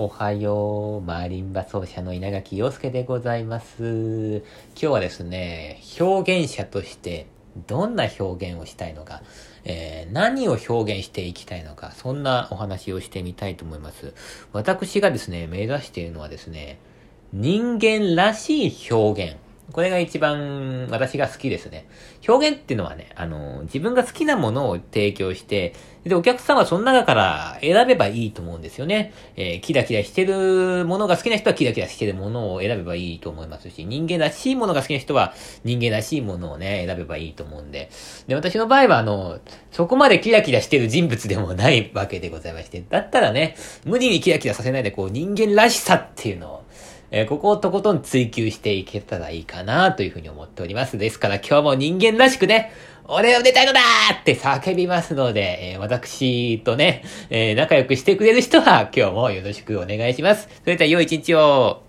おはよう。マーリンバ奏者の稲垣陽介でございます。今日はですね、表現者としてどんな表現をしたいのか、えー、何を表現していきたいのか、そんなお話をしてみたいと思います。私がですね、目指しているのはですね、人間らしい表現。これが一番私が好きですね。表現っていうのはね、あの、自分が好きなものを提供して、で、お客さんはその中から選べばいいと思うんですよね。えー、キラキラしてるものが好きな人はキラキラしてるものを選べばいいと思いますし、人間らしいものが好きな人は人間らしいものをね、選べばいいと思うんで。で、私の場合はあの、そこまでキラキラしてる人物でもないわけでございまして、だったらね、無理にキラキラさせないでこう人間らしさっていうのを、えー、ここをとことん追求していけたらいいかなというふうに思っております。ですから今日も人間らしくね、俺を出たいのだって叫びますので、えー、私とね、えー、仲良くしてくれる人は今日もよろしくお願いします。それでは良い一日を。